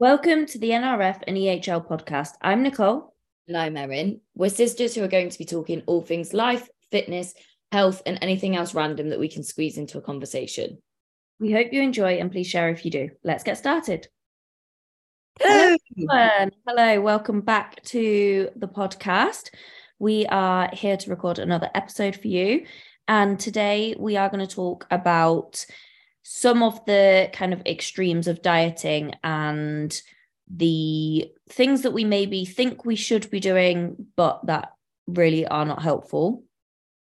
Welcome to the NRF and EHL podcast. I'm Nicole. And I'm Erin. We're sisters who are going to be talking all things life, fitness, health, and anything else random that we can squeeze into a conversation. We hope you enjoy and please share if you do. Let's get started. Hello. everyone. Hello, welcome back to the podcast. We are here to record another episode for you. And today we are going to talk about some of the kind of extremes of dieting and the things that we maybe think we should be doing, but that really are not helpful.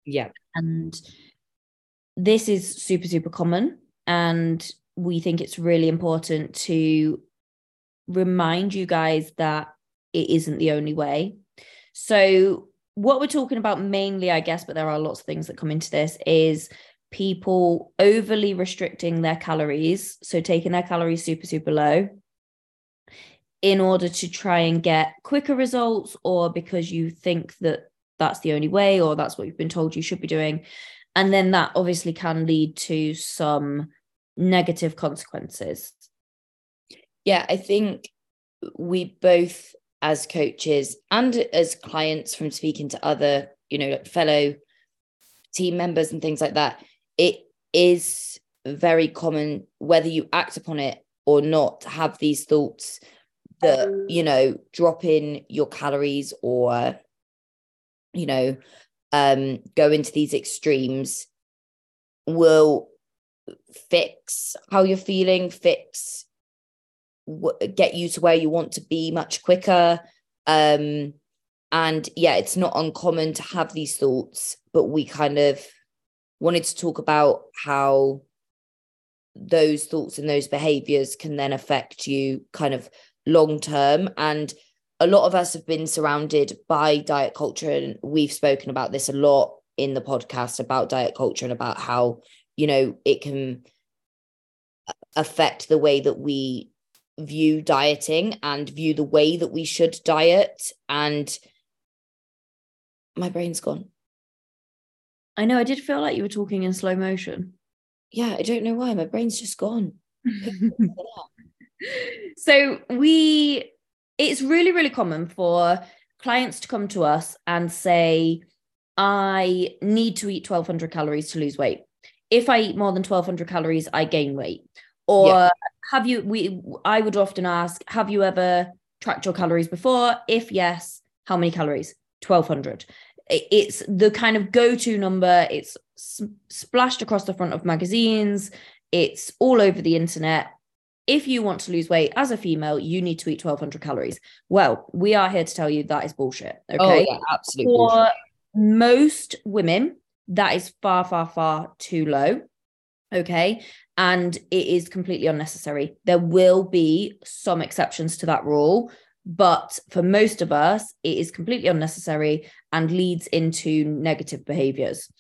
Yeah. And this is super, super common. And we think it's really important to remind you guys that it isn't the only way. So, what we're talking about mainly, I guess, but there are lots of things that come into this, is people overly restricting their calories. So, taking their calories super, super low in order to try and get quicker results, or because you think that that's the only way, or that's what you've been told you should be doing. And then that obviously can lead to some negative consequences. Yeah, I think we both, as coaches and as clients from speaking to other, you know, fellow team members and things like that, it is very common, whether you act upon it or not, to have these thoughts that, you know, drop in your calories or, you know, um, go into these extremes will fix how you're feeling, fix get you to where you want to be much quicker. Um, and yeah, it's not uncommon to have these thoughts, but we kind of wanted to talk about how those thoughts and those behaviors can then affect you kind of long term. And a lot of us have been surrounded by diet culture, and we've spoken about this a lot in the podcast about diet culture and about how, you know, it can affect the way that we view dieting and view the way that we should diet and my brain's gone I know I did feel like you were talking in slow motion. yeah i don't know why my brain's just gone. So we it's really really common for clients to come to us and say i need to eat 1200 calories to lose weight. If i eat more than 1200 calories i gain weight. Or yeah. have you we i would often ask have you ever tracked your calories before? If yes how many calories? 1200 it's the kind of go-to number. It's splashed across the front of magazines. It's all over the internet. If you want to lose weight as a female you need to eat 1200 calories. Well we are here to tell you that is bullshit oh, okay? oh, yeah, absolutely for bullshit. most women that is far far far too low okay? And it is completely unnecessary. There will be some exceptions to that rule but for most of us, it is completely unnecessary and leads into negative behaviors.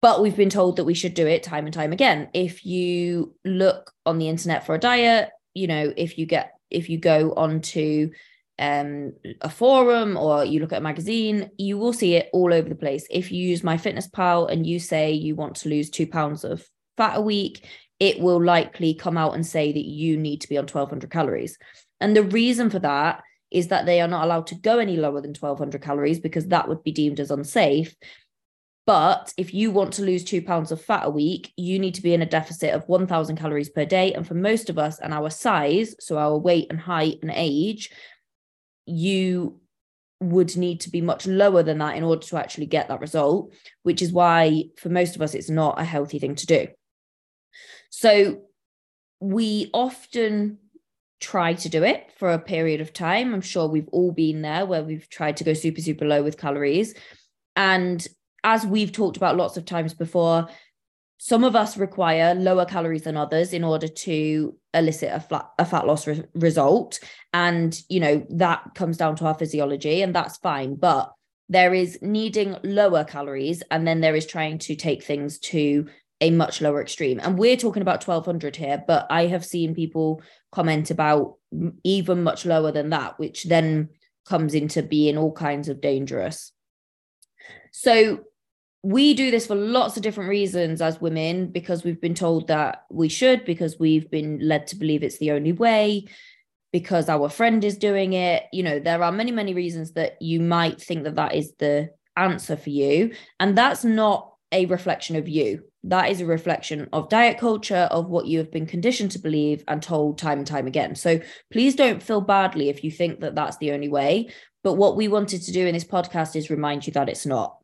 But we've been told that we should do it time and time again. If you look on the internet for a diet, you know, if you get, if you go onto um, a forum or you look at a magazine, you will see it all over the place. If you use my fitness MyFitnessPal and you say you want to lose two pounds of fat a week, it will likely come out and say that you need to be on 1200 calories. And the reason for that is that they are not allowed to go any lower than 1200 calories because that would be deemed as unsafe. But if you want to lose two pounds of fat a week, you need to be in a deficit of 1000 calories per day. And for most of us and our size, so our weight and height and age, you would need to be much lower than that in order to actually get that result, which is why for most of us, it's not a healthy thing to do. So we often try to do it for a period of time. I'm sure we've all been there where we've tried to go super, super low with calories. And as we've talked about lots of times before, some of us require lower calories than others in order to elicit a flat a fat loss re- result and you know that comes down to our physiology and that's fine but there is needing lower calories and then there is trying to take things to a much lower extreme. And we're talking about 1200 here, but I have seen people comment about even much lower than that, which then comes into being all kinds of dangerous. So we do this for lots of different reasons as women because we've been told that we should, because we've been led to believe it's the only way. because our friend is doing it. You know, there are many, many reasons that you might think that that is the answer for you. And that's not a reflection of you. That is a reflection of diet culture, of what you have been conditioned to believe and told time and time again. So please don't feel badly if you think that that's the only way. But what we wanted to do in this podcast is remind you that it's not.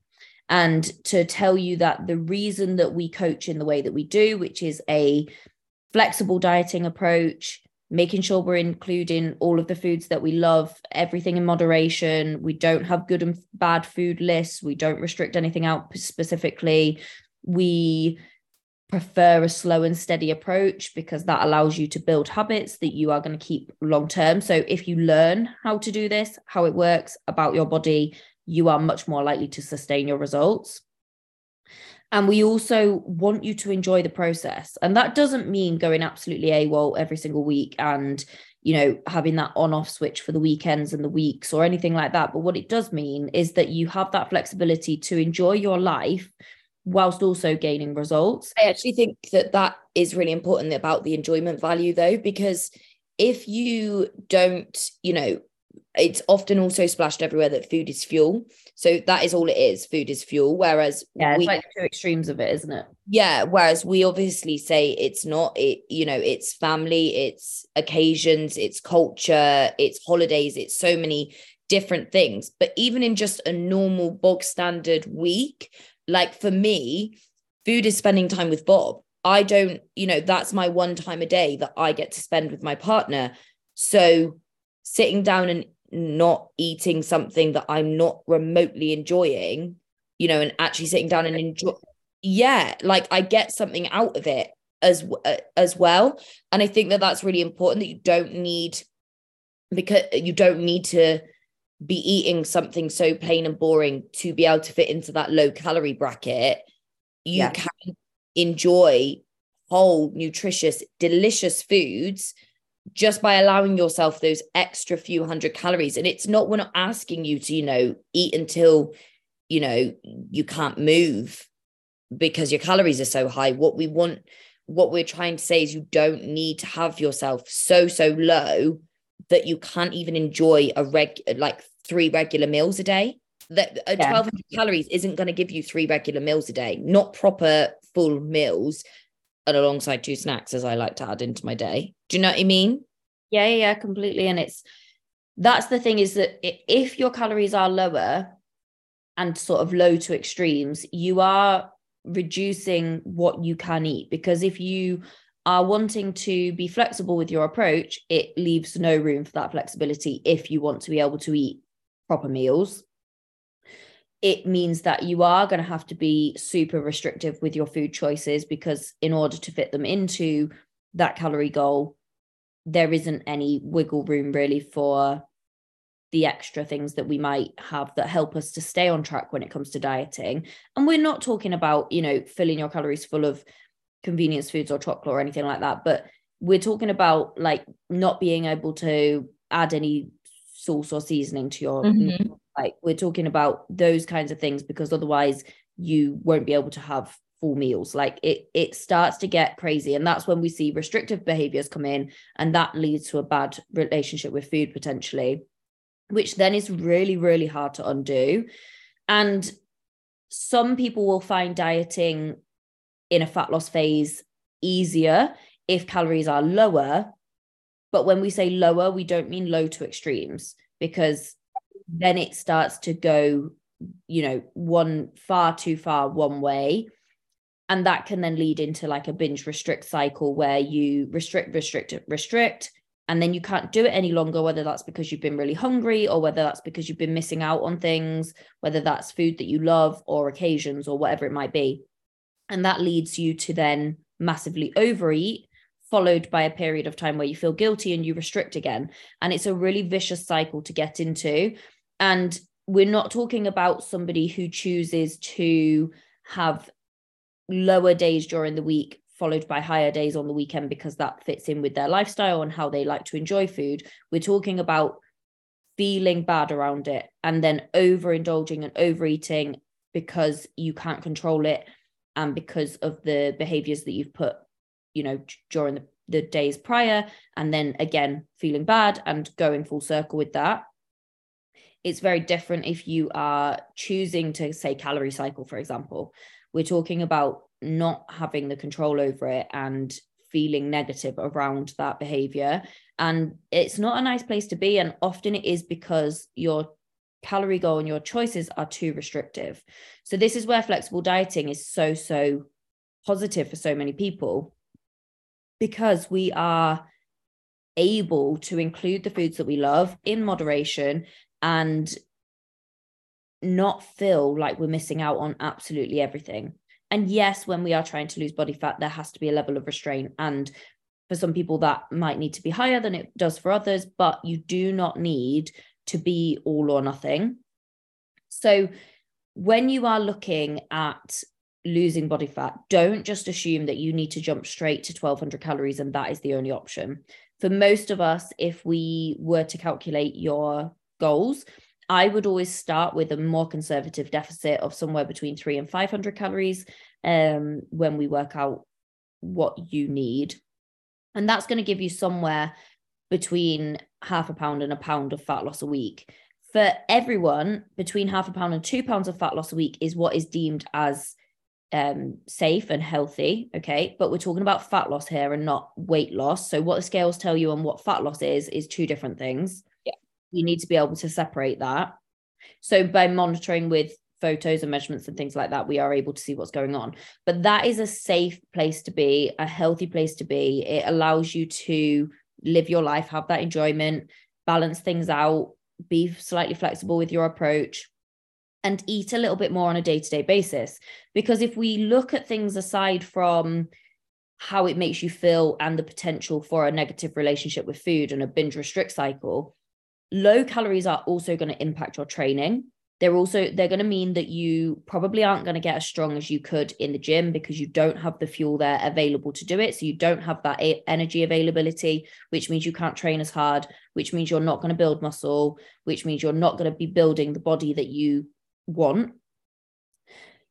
And to tell you that the reason that we coach in the way that we do, which is a flexible dieting approach, making sure we're including all of the foods that we love, everything in moderation. We don't have good and bad food lists. We don't restrict anything out specifically. We prefer a slow and steady approach because that allows you to build habits that you are going to keep long term. So if you learn how to do this, how it works about your body, you are much more likely to sustain your results. And we also want you to enjoy the process. And that doesn't mean going absolutely AWOL every single week and, you know, having that on off switch for the weekends and the weeks or anything like that. But what it does mean is that you have that flexibility to enjoy your life whilst also gaining results. I actually think that that is really important about the enjoyment value, though, because if you don't, you know, it's often also splashed everywhere that food is fuel. So that is all it is. Food is fuel. Whereas yeah, it's we, like two extremes of it, isn't it? Yeah. Whereas we obviously say it's not. It you know, it's family, it's occasions, it's culture, it's holidays, it's so many different things. But even in just a normal bog standard week, like for me, food is spending time with Bob. I don't, you know, that's my one time a day that I get to spend with my partner. So sitting down and not eating something that I'm not remotely enjoying, you know, and actually sitting down and enjoy. Yeah, like I get something out of it as uh, as well, and I think that that's really important that you don't need because you don't need to be eating something so plain and boring to be able to fit into that low calorie bracket. You yeah. can enjoy whole, nutritious, delicious foods just by allowing yourself those extra few hundred calories. And it's not, we're not asking you to, you know, eat until, you know, you can't move because your calories are so high. What we want, what we're trying to say is you don't need to have yourself so, so low that you can't even enjoy a reg like three regular meals a day. That uh, yeah. 1200 calories isn't going to give you three regular meals a day, not proper full meals and alongside two snacks as I like to add into my day. Do you know what I mean? Yeah, yeah, yeah, completely. And it's that's the thing is that if your calories are lower and sort of low to extremes, you are reducing what you can eat because if you are wanting to be flexible with your approach, it leaves no room for that flexibility if you want to be able to eat proper meals it means that you are going to have to be super restrictive with your food choices because in order to fit them into that calorie goal there isn't any wiggle room really for the extra things that we might have that help us to stay on track when it comes to dieting. And we're not talking about you know filling your calories full of convenience foods or chocolate or anything like that but we're talking about like not being able to add any sauce or seasoning to your mm-hmm. like we're talking about those kinds of things because otherwise you won't be able to have full meals. Like it it starts to get crazy and that's when we see restrictive behaviors come in and that leads to a bad relationship with food potentially which then is really really hard to undo. And some people will find dieting in a fat loss phase easier if calories are lower but when we say lower, we don't mean low to extremes because then it starts to go, you know, one far too far one way. And that can then lead into like a binge restrict cycle where you restrict, restrict, restrict, and then you can't do it any longer, whether that's because you've been really hungry or whether that's because you've been missing out on things, whether that's food that you love or occasions or whatever it might be. And that leads you to then massively overeat followed by a period of time where you feel guilty and you restrict again. And it's a really vicious cycle to get into. And we're not talking about somebody who chooses to have lower days during the week followed by higher days on the weekend because that fits in with their lifestyle and how they like to enjoy food. We're talking about feeling bad around it and then overindulging and overeating because you can't control it and because of the behaviors that you've put you know during the the days prior and then again feeling bad and going full circle with that. It's very different if you are choosing to say calorie cycle for example. We're talking about not having the control over it and feeling negative around that behavior. And it's not a nice place to be and often it is because your calorie goal and your choices are too restrictive. So this is where flexible dieting is so so positive for so many people because we are able to include the foods that we love in moderation and not feel like we're missing out on absolutely everything. And yes, when we are trying to lose body fat, there has to be a level of restraint. And for some people, that might need to be higher than it does for others, but you do not need to be all or nothing. So when you are looking at losing body fat, don't just assume that you need to jump straight to 1200 calories and that is the only option. For most of us, if we were to calculate your goals, I would always start with a more conservative deficit of somewhere between three and 500 calories um, when we work out what you need. And that's going to give you somewhere between half a pound and a pound of fat loss a week. For everyone, between half a pound and two pounds of fat loss a week is what is deemed as um, safe and healthy. Okay. But we're talking about fat loss here and not weight loss. So, what the scales tell you and what fat loss is, is two different things. Yeah. You need to be able to separate that. So, by monitoring with photos and measurements and things like that, we are able to see what's going on. But that is a safe place to be, a healthy place to be. It allows you to live your life, have that enjoyment, balance things out, be slightly flexible with your approach and eat a little bit more on a day to day basis. Because if we look at things aside from how it makes you feel and the potential for a negative relationship with food and a binge restrict cycle, low calories are also going to impact your training. They're also they're going to mean that you probably aren't going to get as strong as you could in the gym because you don't have the fuel there available to do it. So you don't have that energy availability, which means you can't train as hard, which means you're not going to build muscle, which means you're not going to be building the body that you want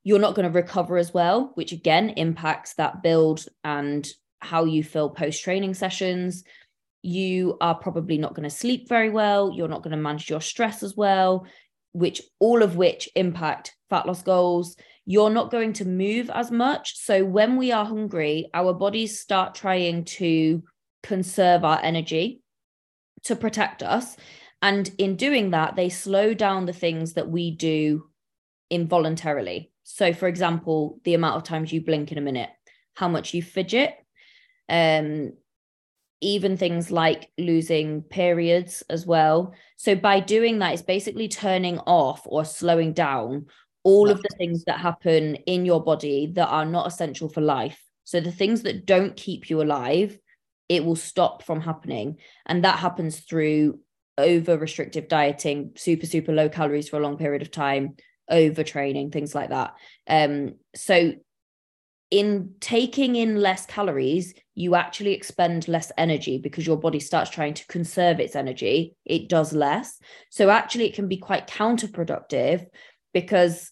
you're not going to recover as well which again impacts that build and how you feel post training sessions. You are probably not going to sleep very well you're not going to manage your stress as well which all of which impact fat loss goals. You're not going to move as much so when we are hungry our bodies start trying to conserve our energy to protect us and in doing that, they slow down the things that we do involuntarily. So, for example, the amount of times you blink in a minute, how much you fidget, um, even things like losing periods as well. So, by doing that, it's basically turning off or slowing down all of the things that happen in your body that are not essential for life. So, the things that don't keep you alive, it will stop from happening. And that happens through over restrictive dieting, super, super low calories for a long period of time, overtraining, things like that. Um, so in taking in less calories, you actually expend less energy because your body starts trying to conserve its energy. It does less. So actually, it can be quite counterproductive because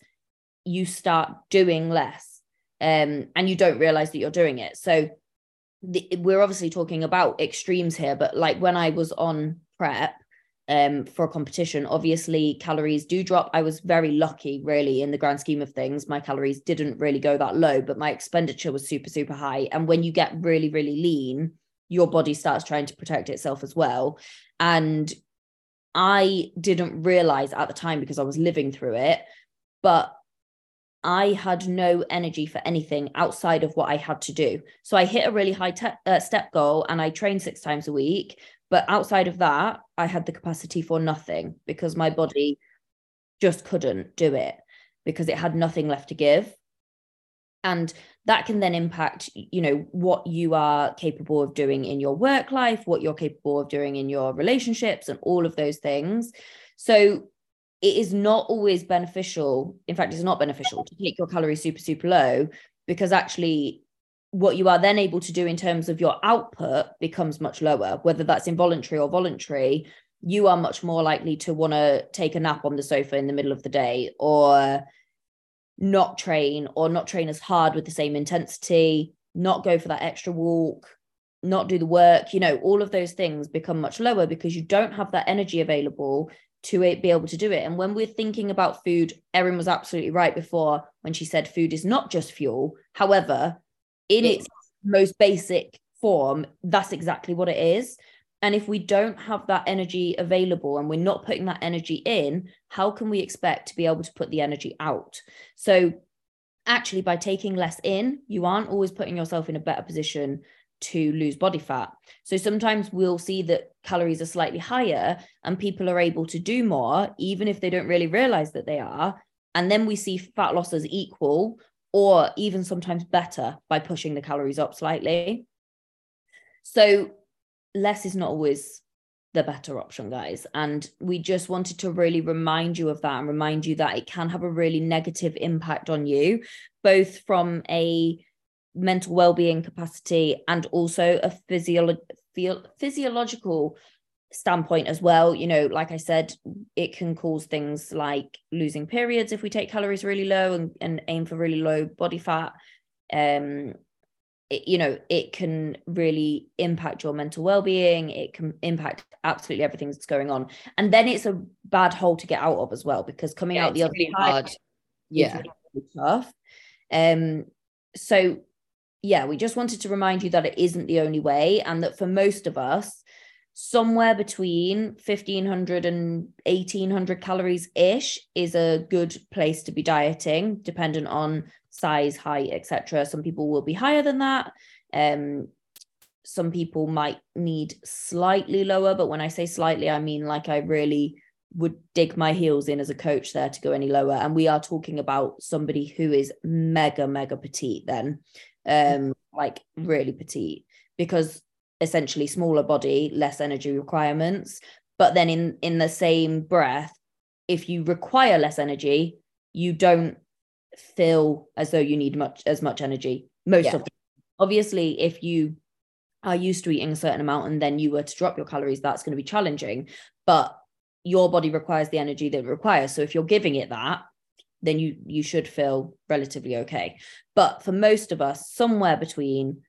you start doing less um, and you don't realize that you're doing it. So the, we're obviously talking about extremes here, but like when I was on prep, um, for a competition. Obviously, calories do drop. I was very lucky, really, in the grand scheme of things. My calories didn't really go that low, but my expenditure was super, super high. And when you get really, really lean, your body starts trying to protect itself as well. And I didn't realize at the time because I was living through it, but I had no energy for anything outside of what I had to do. So I hit a really high te- uh, step goal and I trained six times a week. But outside of that, I had the capacity for nothing because my body just couldn't do it because it had nothing left to give. And that can then impact, you know, what you are capable of doing in your work life, what you're capable of doing in your relationships, and all of those things. So it is not always beneficial. In fact, it's not beneficial to take your calories super, super low because actually what you are then able to do in terms of your output becomes much lower, whether that's involuntary or voluntary. You are much more likely to want to take a nap on the sofa in the middle of the day or not train or not train as hard with the same intensity, not go for that extra walk, not do the work, you know, all of those things become much lower because you don't have that energy available to be able to do it. And when we're thinking about food, Erin was absolutely right before when she said food is not just fuel. However, in its most basic form, that's exactly what it is. And if we don't have that energy available and we're not putting that energy in, how can we expect to be able to put the energy out? So, actually, by taking less in, you aren't always putting yourself in a better position to lose body fat. So sometimes we'll see that calories are slightly higher and people are able to do more, even if they don't really realize that they are. And then we see fat loss as equal or even sometimes better by pushing the calories up slightly. So less is not always the better option, guys. And we just wanted to really remind you of that and remind you that it can have a really negative impact on you, both from a mental well-being capacity and also a physio- physiological standpoint as well you know like i said it can cause things like losing periods if we take calories really low and, and aim for really low body fat. Um it, you know it can really impact your mental well-being. It can impact absolutely everything that's going on. And then it's a bad hole to get out of as well because coming yeah, out the other really side yeah. really tough. Um so yeah, we just wanted to remind you that it isn't the only way, and that for most of us, somewhere between 1500 and 1800 calories ish is a good place to be dieting, dependent on size, height, etc. Some people will be higher than that. Um, some people might need slightly lower, but when I say slightly, I mean like I really would dig my heels in as a coach there to go any lower. And we are talking about somebody who is mega, mega petite then um, like really petite, because essentially smaller body, less energy requirements. But then in in the same breath, if you require less energy, you don't feel as though you need much as much energy most yeah. of the obviously if you are used to eating a certain amount and then you were to drop your calories that's going to be challenging but your body requires the energy that it requires so if you're giving it that then you you should feel relatively okay but for most of us somewhere between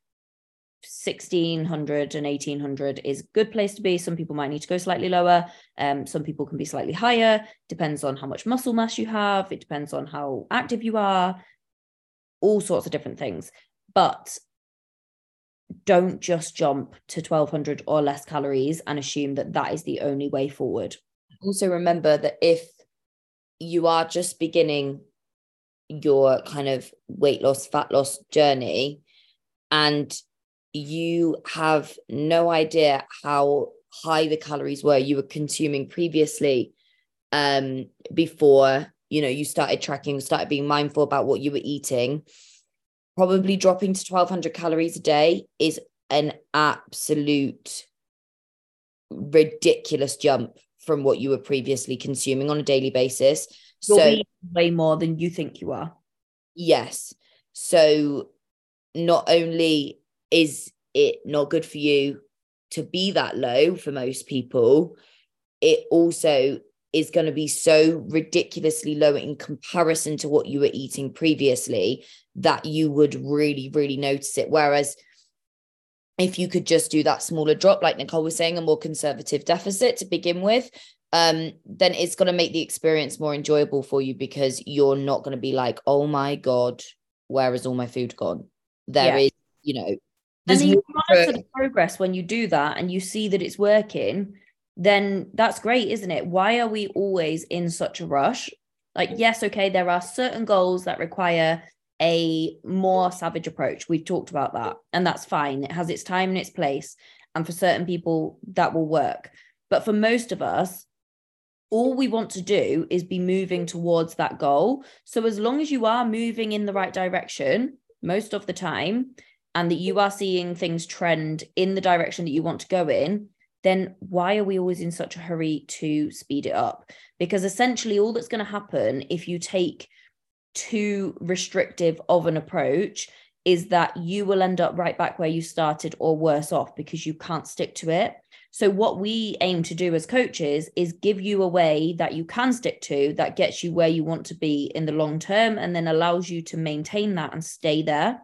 1600 and 1800 is a good place to be. Some people might need to go slightly lower. Um, some people can be slightly higher. Depends on how much muscle mass you have. It depends on how active you are. All sorts of different things. But don't just jump to 1200 or less calories and assume that that is the only way forward. Also remember that if you are just beginning your kind of weight loss, fat loss journey, and you have no idea how high the calories were you were consuming previously um before you know you started tracking started being mindful about what you were eating probably dropping to 1200 calories a day is an absolute ridiculous jump from what you were previously consuming on a daily basis. You'll so way more than you think you are. Yes. So not only is it not good for you to be that low for most people, it also is going to be so ridiculously low in comparison to what you were eating previously that you would really, really notice it. Whereas if you could just do that smaller drop, like Nicole was saying, a more conservative deficit to begin with, um, then it's going to make the experience more enjoyable for you because you're not going to be like, oh my God, where has all my food gone? There yeah. is, you know, and you monitor the progress when you do that and you see that it's working, then that's great, isn't it? Why are we always in such a rush? Like, yes, okay, there are certain goals that require a more savage approach. We've talked about that, and that's fine. It has its time and its place. And for certain people, that will work. But for most of us, all we want to do is be moving towards that goal. So as long as you are moving in the right direction most of the time, and that you are seeing things trend in the direction that you want to go in, then why are we always in such a hurry to speed it up? Because essentially, all that's going to happen if you take too restrictive of an approach is that you will end up right back where you started or worse off because you can't stick to it. So, what we aim to do as coaches is give you a way that you can stick to that gets you where you want to be in the long term and then allows you to maintain that and stay there.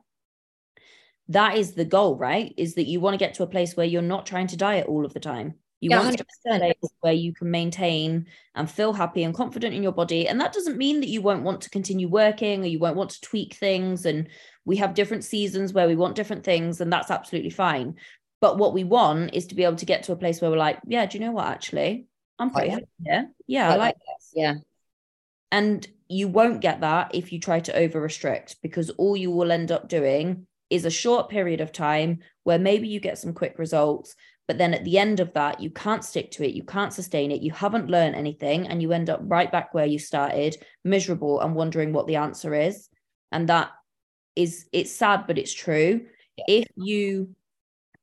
That is the goal, right? Is that you want to get to a place where you're not trying to diet all of the time. You Yeah, want to get to a place where you can maintain and feel happy and confident in your body. And that doesn't mean that you won't want to continue working or you won't want to tweak things. And we have different seasons where we want different things, and that's absolutely fine. But what we want is to be able to get to a place where we're like, yeah, do you know what? Actually, I'm pretty happy here. Yeah, I Like like that. Yeah. and you won't get that if you try to over restrict because all you will end up doing is a short period of time where maybe you get some quick results. But then at the end of that, you can't stick to it, you can't sustain it, you haven't learned anything, and you end up right back where you started, miserable and wondering what the answer is. And that is, it's sad, but it's true. If you,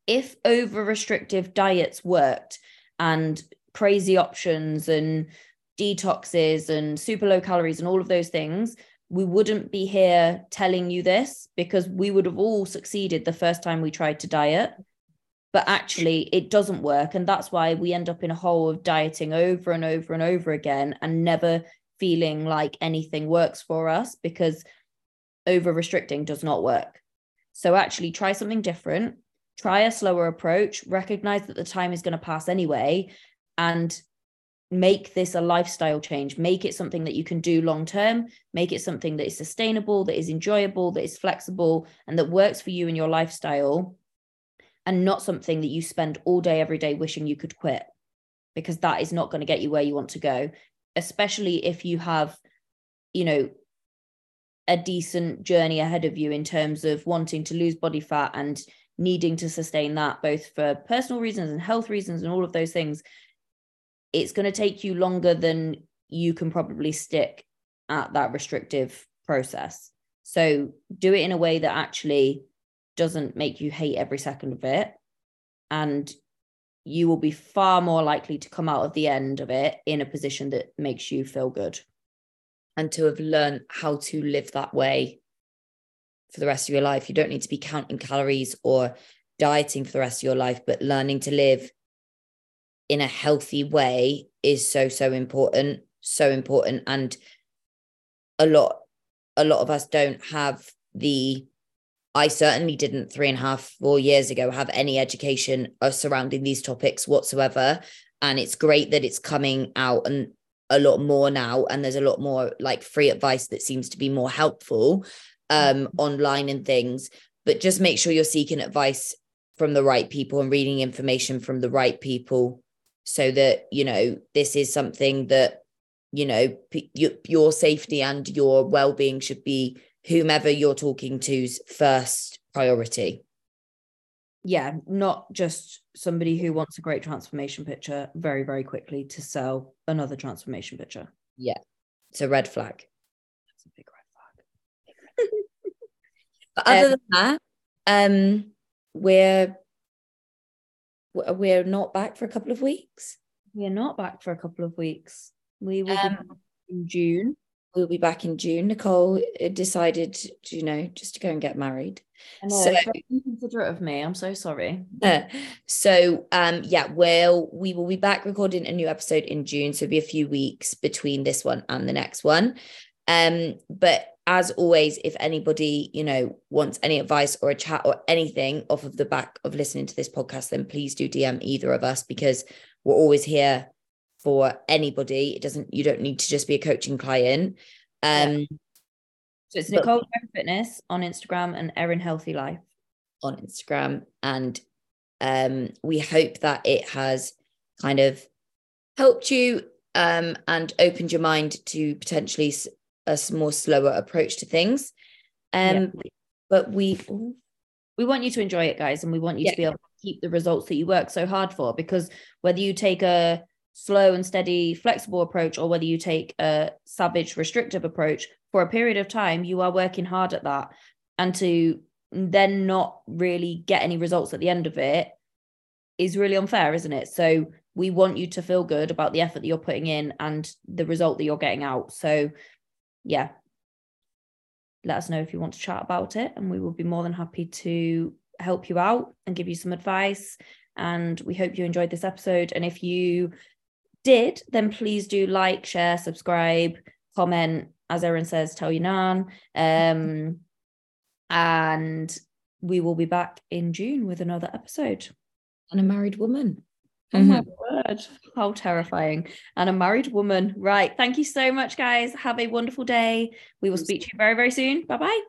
if over restrictive diets worked and crazy options and detoxes and super low calories and all of those things, we wouldn't be here telling you this because we would have all succeeded the first time we tried to diet. But actually, it doesn't work. And that's why we end up in a hole of dieting over and over and over again and never feeling like anything works for us because over restricting does not work. So, actually, try something different, try a slower approach, recognize that the time is going to pass anyway, and make this a lifestyle change. Make it something that you can do long term. Make it something that is sustainable that is enjoyable that is flexible and that works for you and your lifestyle and not something that you spend all day every day wishing you could quit because that is not going to get you where you want to go especially if you have you know a decent journey ahead of you in terms of wanting to lose body fat and needing to sustain that both for personal reasons and health reasons and all of those things it's going to take you longer than you can probably stick at that restrictive process. So do it in a way that actually doesn't make you hate every second of it. And you will be far more likely to come out of the end of it in a position that makes you feel good. And to have learned how to live that way for the rest of your life. You don't need to be counting calories or dieting for the rest of your life, but learning to live in a healthy way is so so important so important. And a lot a lot of us don't have the i certainly didn't three and a half four years ago have any education uh, surrounding these topics whatsoever. And it's great that it's coming out and a lot more now and there's a lot more like free advice that seems to be more helpful um online and things. But just make sure you're seeking advice from the right people and reading information from the right people so that you know this is something that you know p- your, your safety and your well-being should be whomever you're talking to's first priority Yeah, not just somebody who wants a great transformation picture very, very quickly to sell another transformation picture. Yeah. It's a red flag That's a big red flag. but other Um, than that um we're we're not back for a couple of weeks We are not back for a couple of weeks. We will be Um, back in June. we'll be back in june nicole uh, decided you know just to go and get married I know, so- inconsiderate of me. I'm so sorry. Uh, so um yeah well we will be back recording a new episode in june so it'll be a few weeks between this one and the next one um but as always if anybody you know wants any advice or a chat or anything off of the back of listening to this podcast then please do dm either of us because we're always here for anybody it doesn't you don't need to just be a coaching client um So it's Nicole Jones Fitness on Instagram and Erin Healthy Life. on Instagram. And um, we hope that it has kind of helped you um, and opened your mind to potentially a more slower approach to things. Um, But we, ooh, We want you to enjoy it, guys, and we want you Yeah. to be able to keep the results that you work so hard for. Because whether you take a slow and steady, flexible approach, or whether you take a savage, restrictive approach, for a period of time, you are working hard at that. And to then not really get any results at the end of it is really unfair, isn't it? So we want you to feel good about the effort that you're putting in and the result that you're getting out. So, yeah, let us know if you want to chat about it, and we will be more than happy to help you out and give you some advice. And we hope you enjoyed this episode. And if you did, then please do like, share, subscribe, comment. As Erin says, tell your nan. Um, and we will be back in June with another episode. And a married woman. Oh my mm-hmm. word, how terrifying. And a married woman. Right. Thank you so much, guys. Have a wonderful day. We will speak to you very, very soon. Bye bye.